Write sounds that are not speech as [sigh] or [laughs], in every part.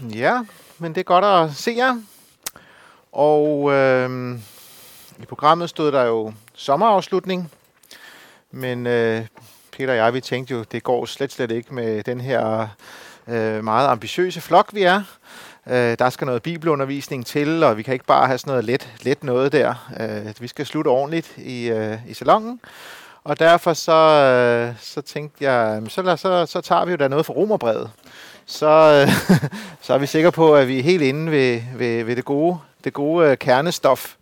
Ja, men det er godt at se jer. Og øh, i programmet stod der jo sommerafslutning, men øh, Peter og jeg, vi tænkte jo, det går slet slet ikke med den her øh, meget ambitiøse flok, vi er. Øh, der skal noget bibelundervisning til, og vi kan ikke bare have sådan noget let, let noget der. Øh, vi skal slutte ordentligt i, øh, i salongen. Og derfor så, øh, så tænkte jeg, så, så, så tager vi jo da noget fra romerbrevet. Så, øh, [laughs] så er vi sikre på, at vi er helt inde ved, ved, ved det gode, det gode øh, kernestof.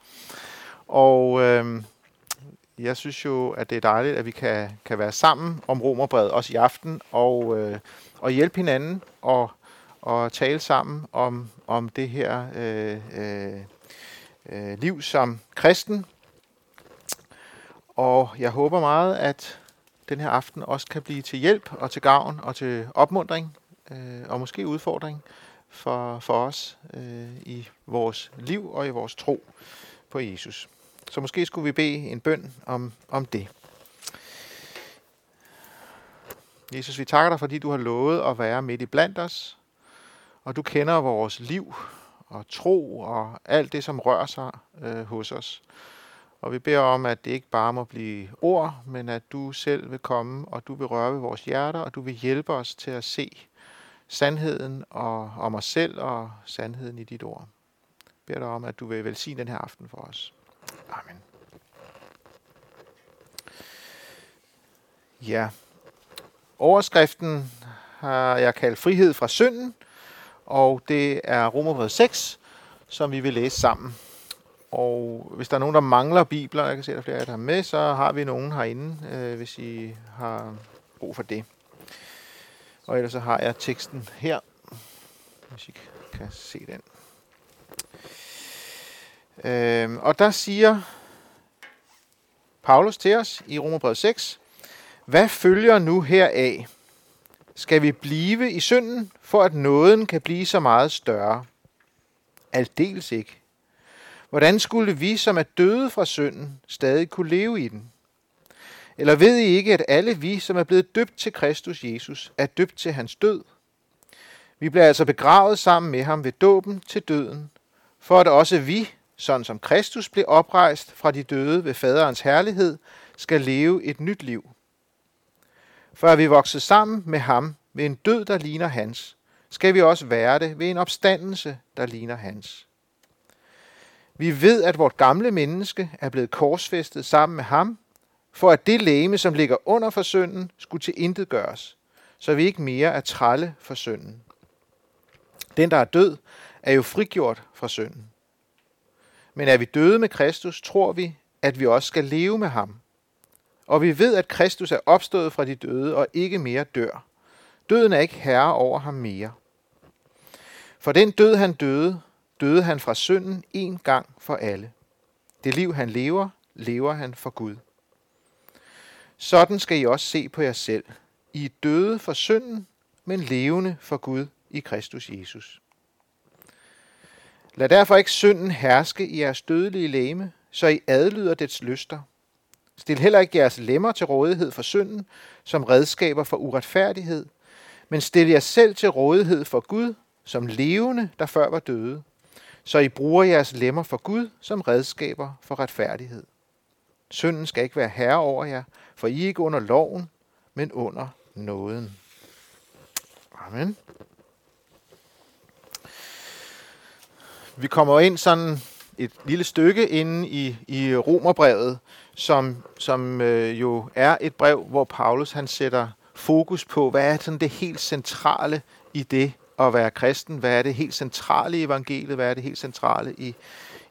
Og øh, jeg synes jo, at det er dejligt, at vi kan, kan være sammen om romerbrevet, også i aften, og, øh, og hjælpe hinanden og, og tale sammen om, om det her øh, øh, øh liv som kristen. Og jeg håber meget, at den her aften også kan blive til hjælp og til gavn og til opmundring øh, og måske udfordring for, for os øh, i vores liv og i vores tro på Jesus. Så måske skulle vi bede en bøn om, om det. Jesus, vi takker dig, fordi du har lovet at være midt i blandt os, og du kender vores liv og tro og alt det, som rører sig øh, hos os. Og vi beder om, at det ikke bare må blive ord, men at du selv vil komme, og du vil røre ved vores hjerter, og du vil hjælpe os til at se sandheden og, om os selv og sandheden i dit ord. Jeg beder dig om, at du vil velsigne den her aften for os. Amen. Ja. Overskriften har jeg kaldt frihed fra synden, og det er Romerbrevet 6, som vi vil læse sammen. Og hvis der er nogen, der mangler bibler, jeg kan se, at der er flere, der er med, så har vi nogen herinde, øh, hvis I har brug for det. Og ellers så har jeg teksten her, hvis I kan se den. Øhm, og der siger Paulus til os i Romerbrevet 6, hvad følger nu heraf? Skal vi blive i synden, for at nåden kan blive så meget større? Aldeles ikke. Hvordan skulle vi, som er døde fra synden, stadig kunne leve i den? Eller ved I ikke, at alle vi, som er blevet døbt til Kristus Jesus, er døbt til hans død? Vi bliver altså begravet sammen med ham ved dåben til døden, for at også vi, sådan som Kristus blev oprejst fra de døde ved faderens herlighed, skal leve et nyt liv. For er vi vokset sammen med ham ved en død, der ligner hans, skal vi også være det ved en opstandelse, der ligner hans. Vi ved, at vort gamle menneske er blevet korsfæstet sammen med ham, for at det læme, som ligger under for synden, skulle til intet gøres, så vi ikke mere er trælle for synden. Den, der er død, er jo frigjort fra synden. Men er vi døde med Kristus, tror vi, at vi også skal leve med ham. Og vi ved, at Kristus er opstået fra de døde og ikke mere dør. Døden er ikke herre over ham mere. For den død, han døde, døde han fra synden en gang for alle. Det liv, han lever, lever han for Gud. Sådan skal I også se på jer selv. I er døde for synden, men levende for Gud i Kristus Jesus. Lad derfor ikke synden herske i jeres dødelige læme, så I adlyder dets lyster. Stil heller ikke jeres lemmer til rådighed for synden, som redskaber for uretfærdighed, men stil jer selv til rådighed for Gud, som levende, der før var døde, så I bruger jeres lemmer for Gud som redskaber for retfærdighed. Synden skal ikke være herre over jer, for I er ikke under loven, men under nåden. Amen. Vi kommer ind sådan et lille stykke inde i, i Romerbrevet, som, som øh, jo er et brev, hvor Paulus han sætter fokus på, hvad er sådan det helt centrale i det at være kristen? Hvad er det helt centrale i evangeliet? Hvad er det helt centrale i,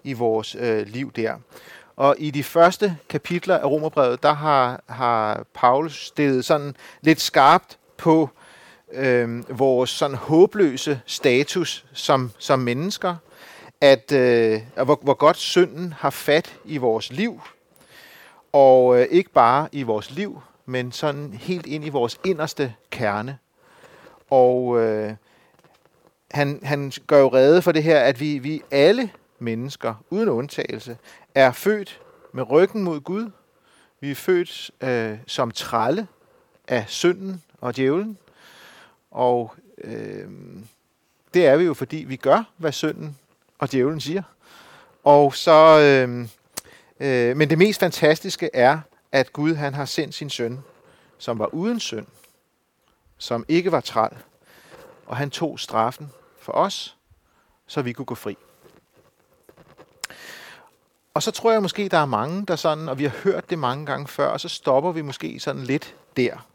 i vores øh, liv der? Og i de første kapitler af Romerbrevet, der har, har Paulus stillet sådan lidt skarpt på øh, vores sådan håbløse status som, som mennesker, at øh, hvor, hvor godt synden har fat i vores liv, og øh, ikke bare i vores liv, men sådan helt ind i vores inderste kerne. Og øh, han, han gør jo rede for det her, at vi, vi alle mennesker, uden undtagelse, er født med ryggen mod Gud. Vi er født øh, som tralle af synden og djævlen. Og øh, det er vi jo, fordi vi gør, hvad synden og djævlen siger. Og så, øh, øh, men det mest fantastiske er, at Gud han har sendt sin søn, som var uden synd, som ikke var træl, og han tog straffen for os, så vi kunne gå fri. Og så tror jeg måske, der er mange, der sådan, og vi har hørt det mange gange før, og så stopper vi måske sådan lidt der.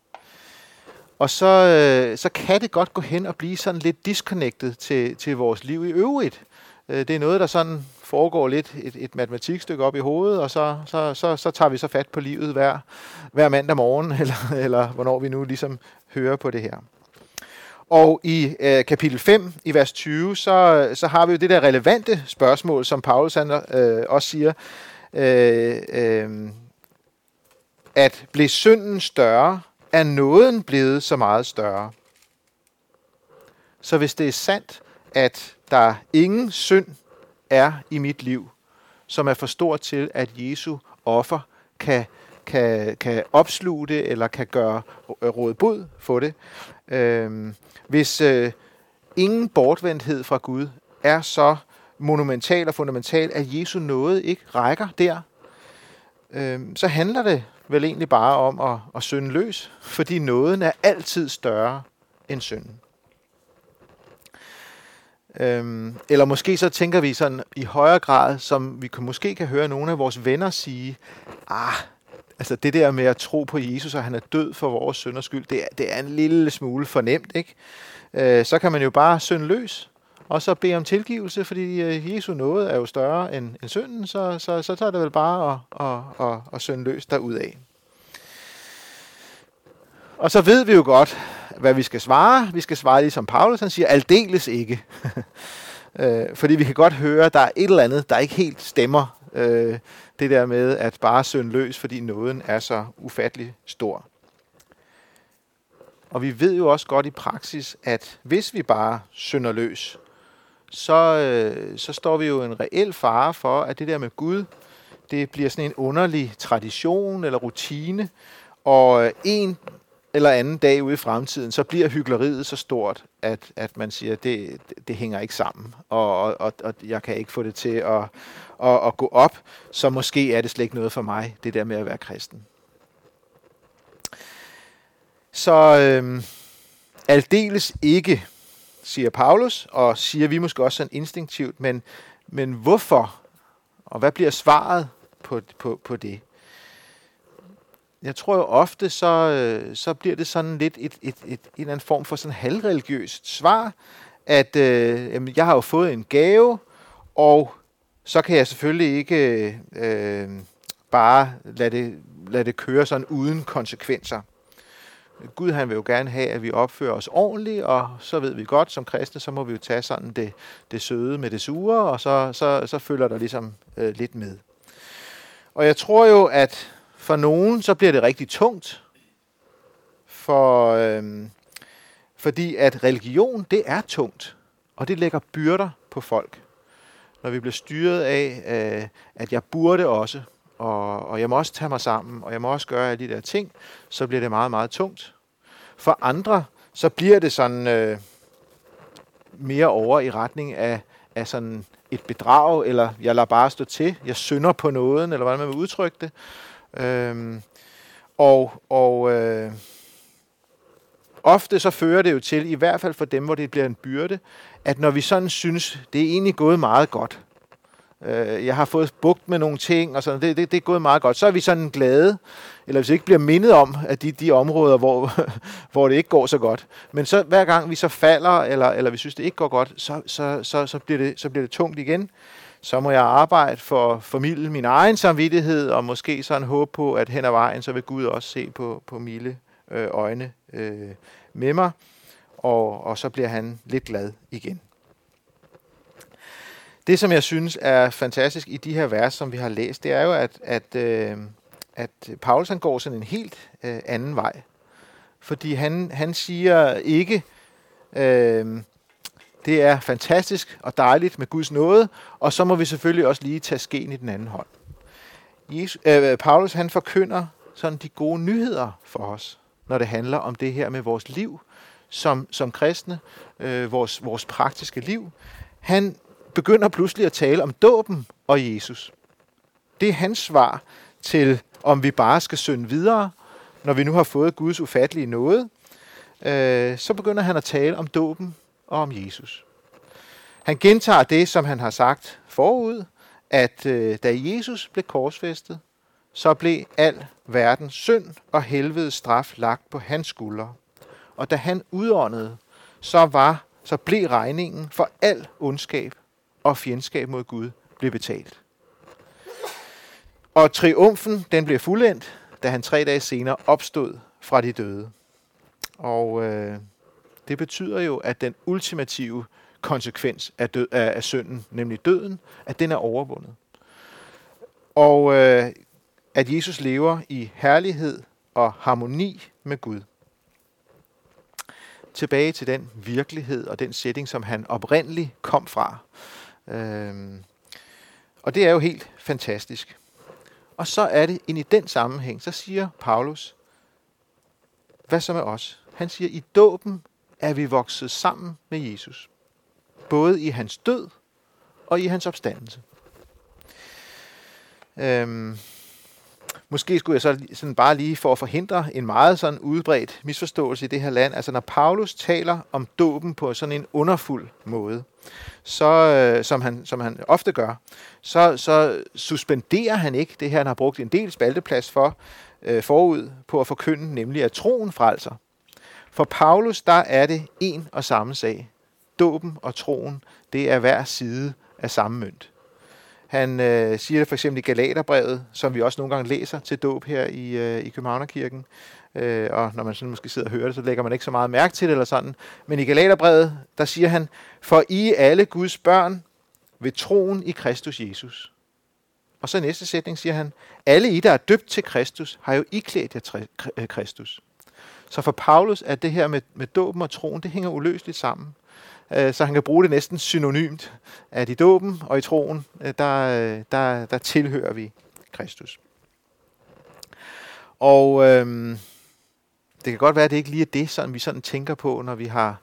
Og så, øh, så kan det godt gå hen og blive sådan lidt disconnected til, til vores liv i øvrigt. Øh, det er noget, der sådan foregår lidt et, et matematikstykke op i hovedet, og så, så, så, så tager vi så fat på livet hver, hver mandag morgen, [laughs] eller, eller hvornår vi nu ligesom hører på det her. Og i øh, kapitel 5, i vers 20, så, så har vi jo det der relevante spørgsmål, som Paulus han, øh, også siger, øh, øh, at blev synden større, er nåden blevet så meget større. Så hvis det er sandt, at der ingen synd er i mit liv, som er for stor til, at Jesu offer kan, kan, kan opsluge det, eller kan gøre øh, råd bud for det. Øh, hvis øh, ingen bortvendthed fra Gud er så monumental og fundamental, at Jesu nåde ikke rækker der, øh, så handler det vel egentlig bare om at, at synde løs, fordi nåden er altid større end synden. Øhm, eller måske så tænker vi sådan i højere grad, som vi kan, måske kan høre nogle af vores venner sige, ah, altså det der med at tro på Jesus, og han er død for vores synders skyld, det er, det er en lille smule fornemt, ikke? Øh, så kan man jo bare synde løs, og så bede om tilgivelse, fordi øh, Jesu nåde er jo større end, end synden, så, så, så tager det vel bare at, at, at, at synde løs derudad. Og så ved vi jo godt, hvad vi skal svare. Vi skal svare ligesom Paulus, han siger, aldeles ikke. [laughs] øh, fordi vi kan godt høre, at der er et eller andet, der ikke helt stemmer. Øh, det der med at bare sønde løs, fordi nåden er så ufattelig stor. Og vi ved jo også godt i praksis, at hvis vi bare synder løs, så, øh, så står vi jo en reel fare for, at det der med Gud, det bliver sådan en underlig tradition eller rutine, og en eller anden dag ude i fremtiden, så bliver hyggeleriet så stort, at, at man siger, at det, det hænger ikke sammen, og, og, og jeg kan ikke få det til at, at, at gå op, så måske er det slet ikke noget for mig, det der med at være kristen. Så øhm, aldeles ikke, siger Paulus, og siger vi måske også sådan instinktivt, men, men hvorfor? Og hvad bliver svaret på, på, på det? Jeg tror jo ofte, så, øh, så bliver det sådan lidt et, et, et, en eller anden form for sådan halvreligiøst svar, at øh, jamen, jeg har jo fået en gave, og så kan jeg selvfølgelig ikke øh, bare lade det, lade det køre sådan uden konsekvenser. Gud han vil jo gerne have, at vi opfører os ordentligt, og så ved vi godt som kristne, så må vi jo tage sådan det, det søde med det sure, og så, så, så følger der ligesom øh, lidt med. Og jeg tror jo, at for nogen så bliver det rigtig tungt, for, øhm, fordi at religion, det er tungt, og det lægger byrder på folk. Når vi bliver styret af, øh, at jeg burde også, og, og jeg må også tage mig sammen, og jeg må også gøre alle de der ting, så bliver det meget, meget tungt. For andre, så bliver det sådan øh, mere over i retning af, af sådan et bedrag, eller jeg lader bare stå til, jeg synder på nåden, eller hvordan man vil udtrykke det. Øhm, og og øh, ofte så fører det jo til, i hvert fald for dem, hvor det bliver en byrde, at når vi sådan synes, det er egentlig gået meget godt, øh, jeg har fået bugt med nogle ting, og sådan, det, det, det er gået meget godt, så er vi sådan glade, eller hvis vi ikke bliver mindet om, at de, de områder, hvor, [laughs] hvor det ikke går så godt. Men så hver gang vi så falder, eller, eller vi synes, det ikke går godt, så, så, så, så, bliver, det, så bliver det tungt igen så må jeg arbejde for at formidle min egen samvittighed, og måske sådan håbe på, at hen ad vejen, så vil Gud også se på, på milde øh, øjne øh, med mig, og, og så bliver han lidt glad igen. Det, som jeg synes er fantastisk i de her vers, som vi har læst, det er jo, at, at, øh, at Paulus han går sådan en helt øh, anden vej. Fordi han, han siger ikke, øh, det er fantastisk og dejligt med Guds nåde, og så må vi selvfølgelig også lige tage skeen i den anden hånd. Jesus, øh, Paulus han forkynder sådan de gode nyheder for os, når det handler om det her med vores liv som, som kristne, øh, vores, vores praktiske liv. Han begynder pludselig at tale om dåben og Jesus. Det er hans svar til, om vi bare skal synde videre, når vi nu har fået Guds ufattelige nåde. Øh, så begynder han at tale om dåben og om Jesus. Han gentager det, som han har sagt forud, at øh, da Jesus blev korsfæstet, så blev al verdens synd og helvedes straf lagt på hans skuldre. Og da han udåndede, så var så blev regningen for al ondskab og fjendskab mod Gud blev betalt. Og triumfen, den blev fuldendt, da han tre dage senere opstod fra de døde. Og øh, det betyder jo, at den ultimative konsekvens af, død, af, af synden, nemlig døden, at den er overvundet. Og øh, at Jesus lever i herlighed og harmoni med Gud. Tilbage til den virkelighed og den setting, som han oprindeligt kom fra. Øhm, og det er jo helt fantastisk. Og så er det ind i den sammenhæng, så siger Paulus, hvad så med os? Han siger, i dåben er vi vokset sammen med Jesus. Både i hans død og i hans opstandelse. Øhm, Måske skulle jeg så sådan bare lige for at forhindre en meget sådan udbredt misforståelse i det her land. Altså når Paulus taler om dåben på sådan en underfuld måde, så, øh, som, han, som han ofte gør, så, så suspenderer han ikke det her, han har brugt en del spalteplads for øh, forud på at forkynde, nemlig at troen frelser. For Paulus, der er det en og samme sag. Dåben og troen, det er hver side af samme mønt. Han øh, siger det for eksempel i Galaterbrevet, som vi også nogle gange læser til dåb her i, øh, i Københavnerkirken. Øh, og når man sådan måske sidder og hører det, så lægger man ikke så meget mærke til det eller sådan. Men i Galaterbrevet, der siger han, for I alle Guds børn ved troen i Kristus Jesus. Og så næste sætning siger han, alle I, der er døbt til Kristus, har jo iklædt jer øh, Kristus. Så for Paulus er det her med, med dåben og troen, det hænger uløseligt sammen. Øh, så han kan bruge det næsten synonymt, at i dåben og i troen, øh, der, øh, der, der tilhører vi Kristus. Og øhm, det kan godt være, at det ikke lige er det, sådan, vi sådan tænker på, når vi har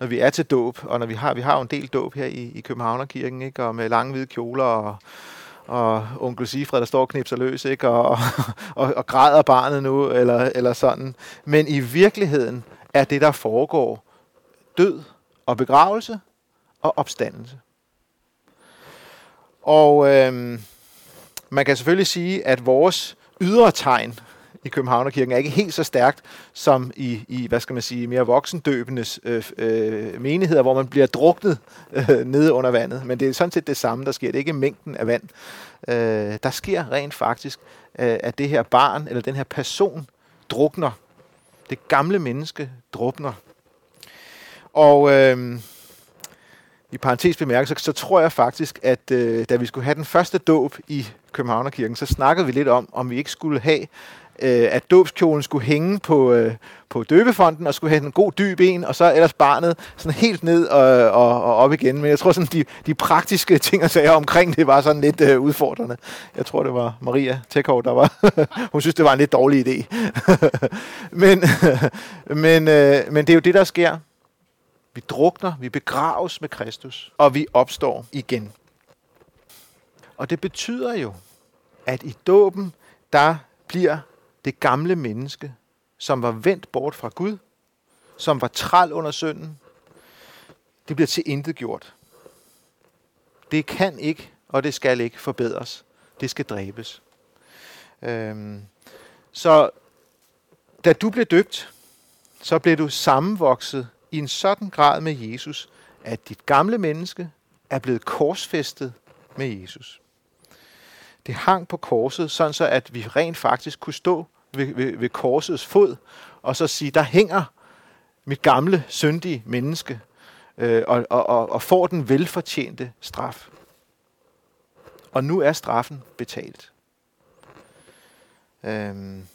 når vi er til dåb, og når vi har, vi har jo en del dåb her i, i Københavnerkirken, ikke? og med lange hvide kjoler, og, og onkel Sifred, der står og knipser løs, ikke? Og, og, og, og græder barnet nu, eller, eller sådan. Men i virkeligheden er det, der foregår, død og begravelse og opstandelse. Og øhm, man kan selvfølgelig sige, at vores ydre tegn i Københavnerkirken er ikke helt så stærkt som i, i hvad skal man sige, mere voksendøbendes øh, øh, menigheder, hvor man bliver druknet øh, nede under vandet. Men det er sådan set det samme, der sker. Det er ikke mængden af vand. Øh, der sker rent faktisk, øh, at det her barn eller den her person drukner. Det gamle menneske drukner. Og øh, i parentes bemærket, så, så tror jeg faktisk, at øh, da vi skulle have den første dåb i Københavnerkirken, så snakkede vi lidt om, om vi ikke skulle have, øh, at dåbskjolen skulle hænge på, øh, på døbefonden, og skulle have en god dyb en, og så ellers barnet sådan helt ned og, og, og op igen. Men jeg tror sådan, de, de praktiske [laughs] ting og sager omkring det var sådan lidt øh, udfordrende. Jeg tror, det var Maria Tekov, der var. [laughs] Hun synes, det var en lidt dårlig idé. [laughs] men, men, øh, men det er jo det, der sker vi drukner, vi begraves med Kristus, og vi opstår igen. Og det betyder jo, at i dåben, der bliver det gamle menneske, som var vendt bort fra Gud, som var træl under synden, det bliver til intet gjort. Det kan ikke, og det skal ikke forbedres. Det skal dræbes. Øhm, så da du blev døbt, så blev du sammenvokset i en sådan grad med Jesus, at dit gamle menneske er blevet korsfæstet med Jesus. Det hang på korset, sådan så at vi rent faktisk kunne stå ved, ved, ved korsets fod, og så sige, der hænger mit gamle, syndige menneske, øh, og, og, og, og får den velfortjente straf. Og nu er straffen betalt. Øhm,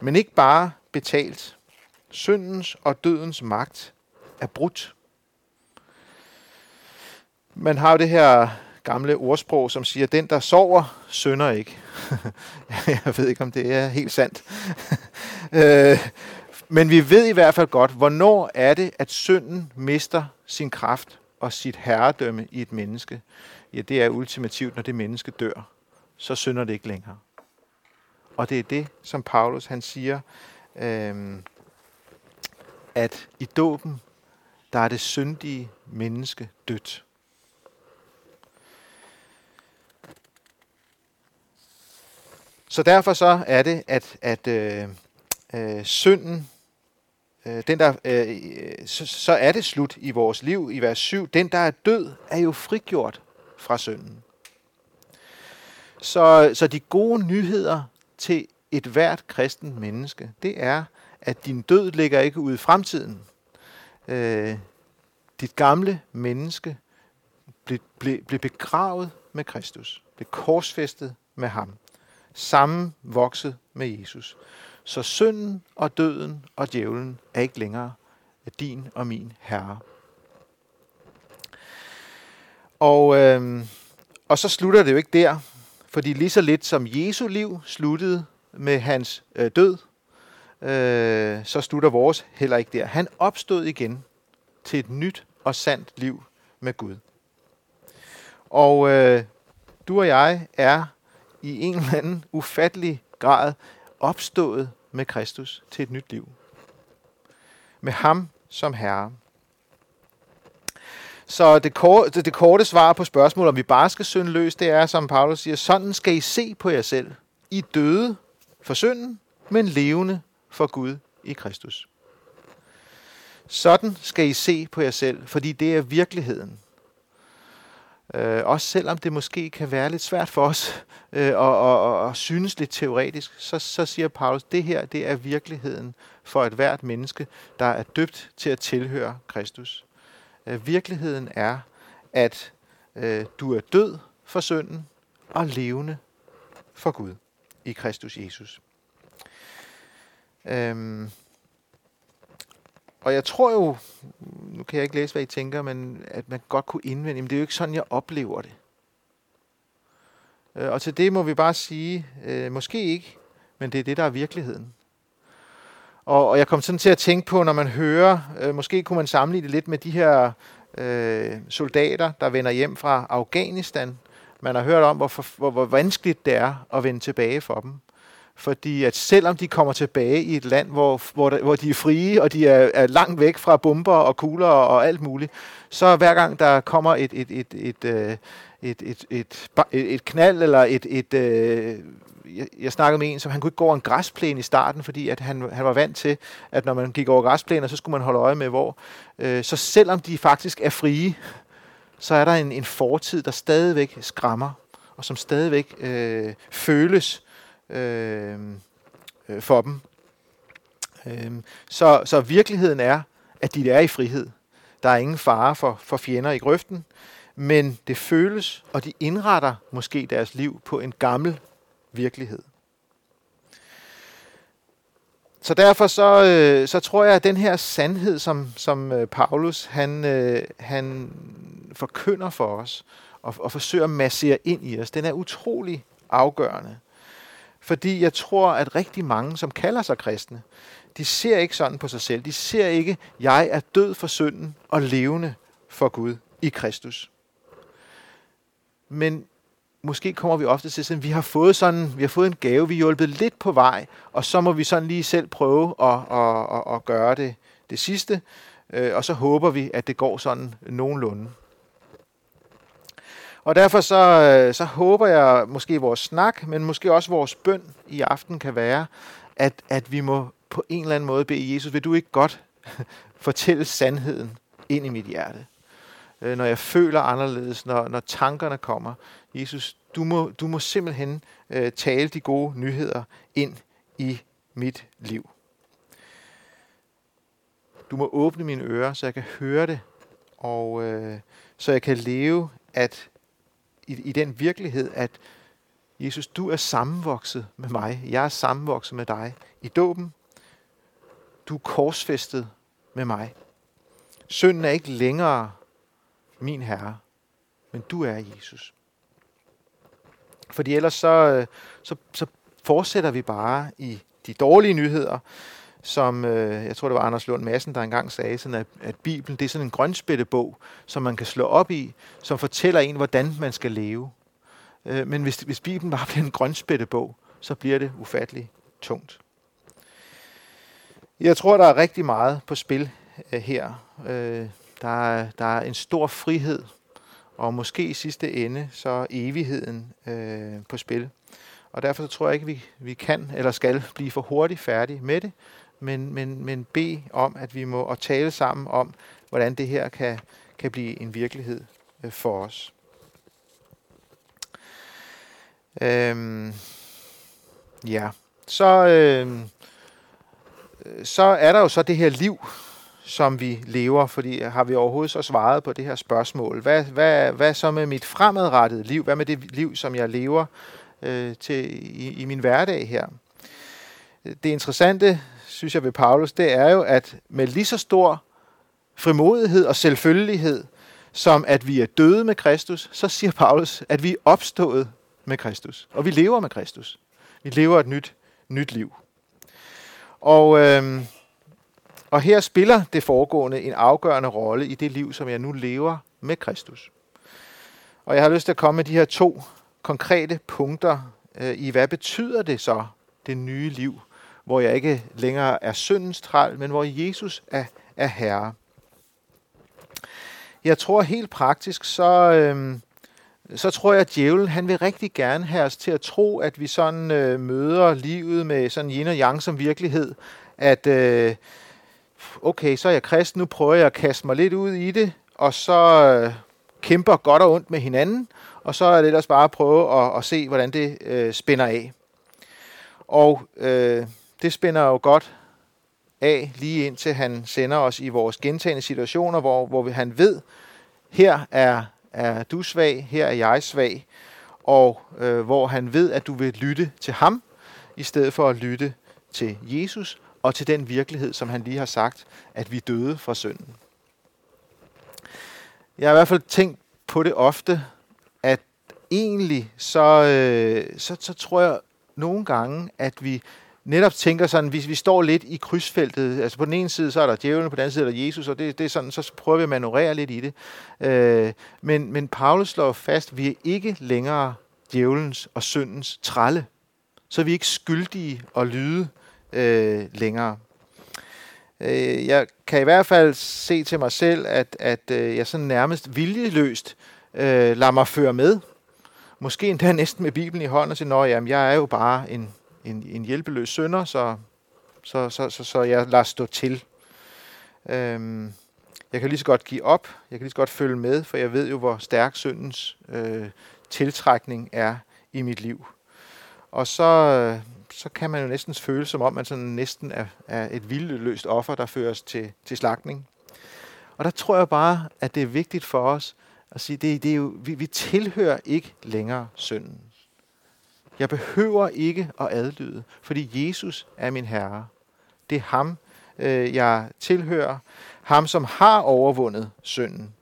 men ikke bare betalt. Syndens og dødens magt er brudt. Man har jo det her gamle ordsprog, som siger, den der sover, sønder ikke. [laughs] Jeg ved ikke, om det er helt sandt. [laughs] Øh, Men vi ved i hvert fald godt, hvornår er det, at synden mister sin kraft og sit herredømme i et menneske. Ja, det er ultimativt, når det menneske dør. Så synder det ikke længere. Og det er det, som Paulus han siger, øhm, at i dåben, der er det syndige menneske dødt. Så derfor så er det, at, at øh, øh, synden, øh, den der, øh, øh så, så er det slut i vores liv i vers 7. Den, der er død, er jo frigjort fra synden. Så, så de gode nyheder til et hvert kristen menneske, det er, at din død ligger ikke ude i fremtiden. Øh, dit gamle menneske blev, blev, blev begravet med Kristus, blev korsfæstet med ham, sammenvokset med Jesus. Så synden og døden og djævlen er ikke længere din og min herre. Og, øh, og så slutter det jo ikke der, fordi lige så lidt som Jesu liv sluttede med hans øh, død, øh, så slutter vores heller ikke der. Han opstod igen til et nyt og sandt liv med Gud. Og øh, du og jeg er i en eller anden ufattelig grad opstået med Kristus til et nyt liv. Med ham som Herre. Så det, korte, det korte svar på spørgsmålet, om vi bare skal synde løs, det er, som Paulus siger, sådan skal I se på jer selv. I døde for synden, men levende for Gud i Kristus. Sådan skal I se på jer selv, fordi det er virkeligheden. Øh, også selvom det måske kan være lidt svært for os [laughs] øh, og, og, og, synes lidt teoretisk, så, så siger Paulus, det her det er virkeligheden for et hvert menneske, der er døbt til at tilhøre Kristus. Øh, virkeligheden er, at øh, du er død for synden og levende for Gud i Kristus Jesus. Øhm, og jeg tror jo, mm, nu kan jeg ikke læse, hvad I tænker, men at man godt kunne indvende, men det er jo ikke sådan, jeg oplever det. Øh, og til det må vi bare sige, øh, måske ikke, men det er det, der er virkeligheden. Og, og jeg kom sådan til at tænke på, når man hører, øh, måske kunne man sammenligne det lidt med de her øh, soldater, der vender hjem fra Afghanistan. Man har hørt om, hvor, hvor, hvor vanskeligt det er at vende tilbage for dem. Fordi at selvom de kommer tilbage i et land, hvor, hvor, der, hvor de er frie, og de er, er langt væk fra bomber og kugler og, og alt muligt, så hver gang der kommer et, et, et, et, øh, et, et, et, et, et, knald eller et, et, øh, jeg, jeg snakkede med en, som han kunne ikke gå over en græsplæne i starten, fordi at han, han var vant til, at når man gik over græsplæner, så skulle man holde øje med hvor. Øh, så selvom de faktisk er frie, så er der en, en fortid, der stadigvæk skræmmer, og som stadigvæk øh, føles Øh, øh, for dem. Øh, så, så virkeligheden er, at de er i frihed. Der er ingen fare for, for fjender i grøften, men det føles, og de indretter måske deres liv på en gammel virkelighed. Så derfor så, øh, så tror jeg, at den her sandhed, som, som øh, Paulus han, øh, han forkynder for os, og, og forsøger at massere ind i os, den er utrolig afgørende. Fordi jeg tror, at rigtig mange, som kalder sig kristne, de ser ikke sådan på sig selv. De ser ikke, jeg er død for synden og levende for Gud i Kristus. Men måske kommer vi ofte til at vi har fået sådan, vi har fået en gave, vi er hjulpet lidt på vej, og så må vi sådan lige selv prøve at, at, at, at gøre det, det sidste, øh, og så håber vi, at det går sådan nogenlunde. Og derfor så, øh, så håber jeg måske vores snak, men måske også vores bøn i aften kan være, at, at vi må på en eller anden måde bede Jesus, vil du ikke godt [laughs] fortælle sandheden ind i mit hjerte? Øh, når jeg føler anderledes, når, når tankerne kommer. Jesus, du må, du må simpelthen øh, tale de gode nyheder ind i mit liv. Du må åbne mine ører, så jeg kan høre det, og øh, så jeg kan leve at i, i den virkelighed, at Jesus, du er sammenvokset med mig. Jeg er sammenvokset med dig i dåben. Du er korsfæstet med mig. Synden er ikke længere min Herre, men du er Jesus. Fordi ellers så, øh, så, så fortsætter vi bare i de dårlige nyheder, som øh, jeg tror det var Anders Lund Madsen, der engang sagde, sådan at, at Bibelen det er sådan en grønspættebog, som man kan slå op i, som fortæller en, hvordan man skal leve. Øh, men hvis, hvis Bibelen bare [laughs] bliver en grønspættebog, så bliver det ufatteligt tungt. Jeg tror, der er rigtig meget på spil øh, her. Øh, der, er, der er en stor frihed, og måske i sidste ende så evigheden øh, på spil. Og derfor så tror jeg ikke, vi, vi kan eller skal blive for hurtigt færdige med det, men, men, men bede om, at vi må og tale sammen om, hvordan det her kan, kan blive en virkelighed øh, for os. Øhm, ja, så, øhm, så er der jo så det her liv, som vi lever, fordi har vi overhovedet så svaret på det her spørgsmål? Hvad, hvad, hvad så med mit fremadrettede liv? Hvad med det liv, som jeg lever øh, til i, i min hverdag her? Det interessante, synes jeg ved Paulus, det er jo, at med lige så stor frimodighed og selvfølgelighed, som at vi er døde med Kristus, så siger Paulus, at vi er opstået med Kristus. Og vi lever med Kristus. Vi lever et nyt, nyt liv. Og, øh, og her spiller det foregående en afgørende rolle i det liv, som jeg nu lever med Kristus. Og jeg har lyst til at komme med de her to konkrete punkter øh, i, hvad betyder det så, det nye liv, hvor jeg ikke længere er syndens træl, men hvor Jesus er, er herre. Jeg tror helt praktisk, så, øh, så tror jeg, at djævlen han vil rigtig gerne have os til at tro, at vi sådan øh, møder livet med sådan yin og yang som virkelighed. At øh, okay, så er jeg kristen, nu prøver jeg at kaste mig lidt ud i det, og så øh, kæmper godt og ondt med hinanden, og så er det ellers bare at prøve at, at se, hvordan det øh, spænder af. Og øh, det spænder jo godt af, lige indtil han sender os i vores gentagende situationer, hvor, hvor han ved, her er er du svag, her er jeg svag, og øh, hvor han ved, at du vil lytte til ham, i stedet for at lytte til Jesus og til den virkelighed, som han lige har sagt, at vi døde fra synden. Jeg har i hvert fald tænkt på det ofte, at egentlig så, øh, så, så tror jeg nogle gange, at vi netop tænker sådan, hvis vi står lidt i krydsfeltet, altså på den ene side, så er der djævlen, på den anden side er der Jesus, og det, det er sådan, så prøver vi at manøvrere lidt i det. Øh, men, men Paulus slår fast, at vi er ikke længere djævelens og syndens tralle. Så er vi ikke skyldige at lyde øh, længere. Øh, jeg kan i hvert fald se til mig selv, at, at øh, jeg sådan nærmest viljeløst øh, lader mig føre med. Måske endda næsten med Bibelen i hånden og siger, at jeg er jo bare en, en, en hjælpeløs sønder, så, så, så, så, så jeg lader stå til. Øhm, jeg kan lige så godt give op, jeg kan lige så godt følge med, for jeg ved jo, hvor stærk syndens øh, tiltrækning er i mit liv. Og så, øh, så kan man jo næsten føle, som om man sådan næsten er, er et vildløst offer, der føres til, til slagtning. Og der tror jeg bare, at det er vigtigt for os at sige, det, det er jo, vi, vi tilhører ikke længere synden. Jeg behøver ikke at adlyde, fordi Jesus er min Herre. Det er ham, øh, jeg tilhører. Ham, som har overvundet synden.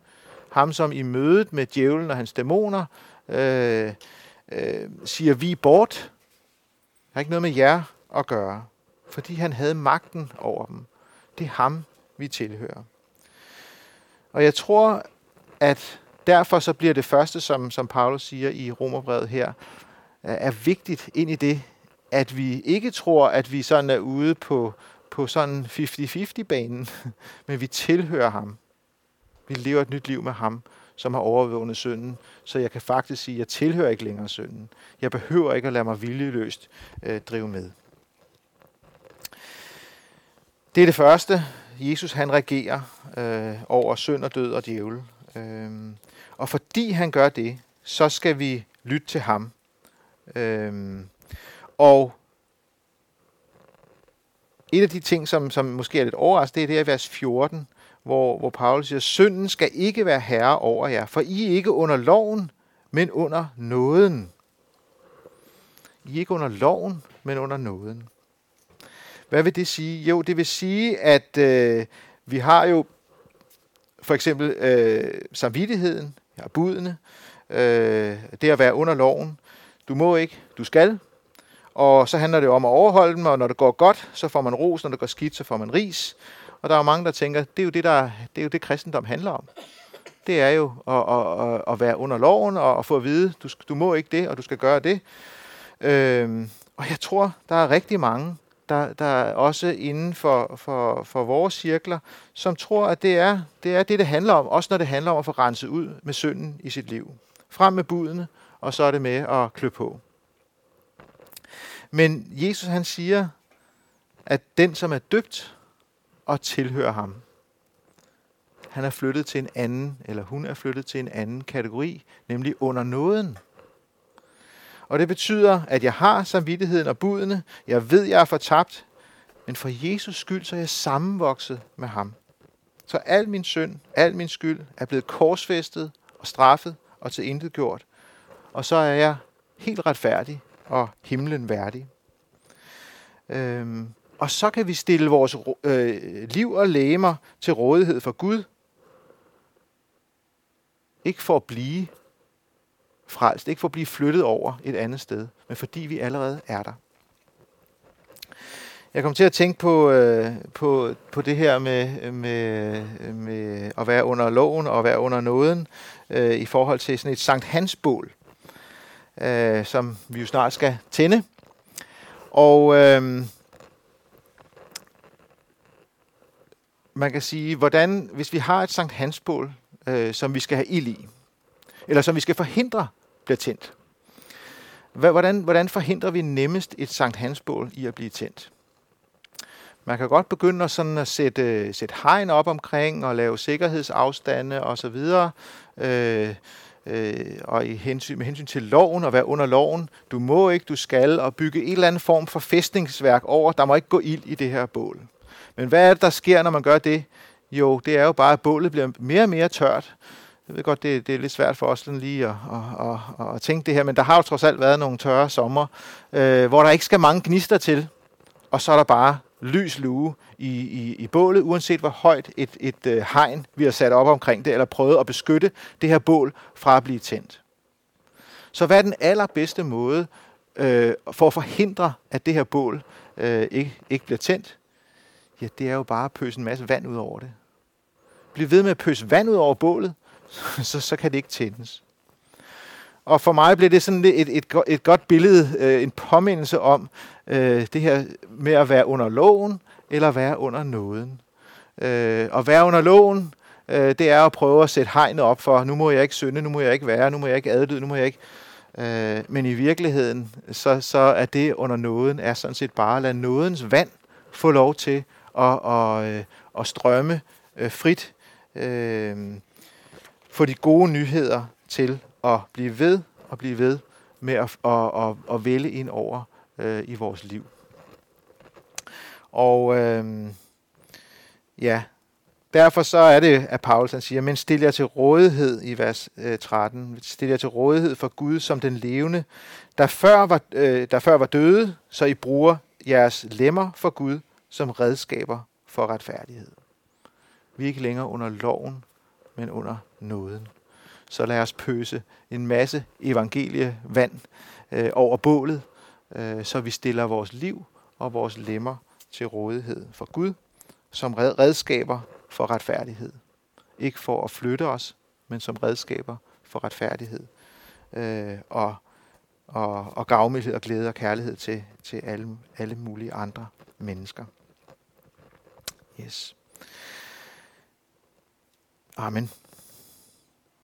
Ham, som i mødet med djævlen og hans dæmoner øh, øh, siger, vi bort. Jeg har ikke noget med jer at gøre, fordi han havde magten over dem. Det er ham, vi tilhører. Og jeg tror, at derfor så bliver det første, som, som Paulus siger i Romerbrevet her, er vigtigt ind i det, at vi ikke tror, at vi sådan er ude på, på sådan 50-50-banen, [laughs] men vi tilhører ham. Vi lever et nyt liv med ham, som har overvundet synden. Så jeg kan faktisk sige, at jeg tilhører ikke længere synden. Jeg behøver ikke at lade mig viljeløst øh, drive med. Det er det første. Jesus han regerer øh, over synd og død og djævel. Øh, og fordi han gør det, så skal vi lytte til ham. Øhm, og et af de ting, som, som måske er lidt overraskende, det er det her vers 14, hvor, hvor Paulus siger, synden skal ikke være herre over jer, for I er ikke under loven, men under nåden. I er ikke under loven, men under nåden. Hvad vil det sige? Jo, det vil sige, at øh, vi har jo for eksempel øh, samvittigheden, ja, budene, øh, det at være under loven, du må ikke, du skal. og så handler det om at overholde dem, og når det går godt, så får man ros, når det går skidt, så får man ris. Og der er mange, der tænker, det er jo det, der, det, er jo det kristendom handler om. Det er jo at, at, at være under loven og at få at vide, du, du må ikke det, og du skal gøre det. Øhm, og jeg tror, der er rigtig mange, der, der er også inden for, for, for vores cirkler, som tror, at det er, det er det, det handler om, også når det handler om at få renset ud med synden i sit liv. Frem med budene, og så er det med at klø på. Men Jesus han siger, at den, som er døbt og tilhører ham, han er flyttet til en anden, eller hun er flyttet til en anden kategori, nemlig under nåden. Og det betyder, at jeg har samvittigheden og budene. Jeg ved, jeg er fortabt. Men for Jesus skyld, så er jeg sammenvokset med ham. Så al min synd, al min skyld er blevet korsfæstet og straffet og til intet gjort. Og så er jeg helt retfærdig og himlen værdig. Øhm, og så kan vi stille vores øh, liv og læmer til rådighed for Gud. Ikke for at blive frelst, ikke for at blive flyttet over et andet sted, men fordi vi allerede er der. Jeg kom til at tænke på, øh, på, på det her med, med, med at være under loven og at være under nåden øh, i forhold til sådan et Sankt Hans bål, øh, som vi jo snart skal tænde. Og øh, man kan sige, hvordan, hvis vi har et Sankt Hansbål, øh, som vi skal have ild i, eller som vi skal forhindre bliver tændt. Hvordan, hvordan forhindrer vi nemmest et Sankt Hansbål i at blive tændt? Man kan godt begynde at, sådan at sætte, sætte hegn op omkring og lave sikkerhedsafstande osv. Øh, øh, og i hensyn, med hensyn til loven og være under loven. Du må ikke, du skal, og bygge en eller anden form for fæstningsværk over. Der må ikke gå ild i det her bål. Men hvad er det, der sker, når man gør det? Jo, det er jo bare, at bålet bliver mere og mere tørt. Jeg ved godt, det, det er lidt svært for os lige at, at, at, at tænke det her, men der har jo trods alt været nogle tørre sommer, øh, hvor der ikke skal mange gnister til, og så er der bare lys lue i, i, i bålet, uanset hvor højt et, et øh, hegn vi har sat op omkring det, eller prøvet at beskytte det her bål fra at blive tændt. Så hvad er den allerbedste måde øh, for at forhindre, at det her bål øh, ikke, ikke bliver tændt? Ja, det er jo bare at pøse en masse vand ud over det. Bliv ved med at pøse vand ud over bålet, [laughs] så, så kan det ikke tændes. Og for mig blev det sådan et, et, et, godt billede, øh, en påmindelse om øh, det her med at være under loven, eller være under nåden. Øh, at være under loven, øh, det er at prøve at sætte hegnet op for, nu må jeg ikke synde, nu må jeg ikke være, nu må jeg ikke adlyde, nu må jeg ikke... Øh, men i virkeligheden, så, så er det under nåden, er sådan set bare at lade nådens vand få lov til at, at, at, at strømme øh, frit. Øh, få de gode nyheder til at blive ved og blive ved med at, at, at, at vælge ind over øh, i vores liv. Og øh, ja, derfor så er det, at Paulus han siger, men stil jer til rådighed i vers øh, 13. Stil jer til rådighed for Gud som den levende, der før, var, øh, der før var døde, så I bruger jeres lemmer for Gud som redskaber for retfærdighed. Vi er ikke længere under loven, men under nåden. Så lad os pøse en masse evangelievand øh, over bålet, øh, så vi stiller vores liv og vores lemmer til rådighed for Gud, som redskaber for retfærdighed. Ikke for at flytte os, men som redskaber for retfærdighed øh, og, og, og gavmildhed og glæde og kærlighed til, til alle, alle mulige andre mennesker. Yes. Amen.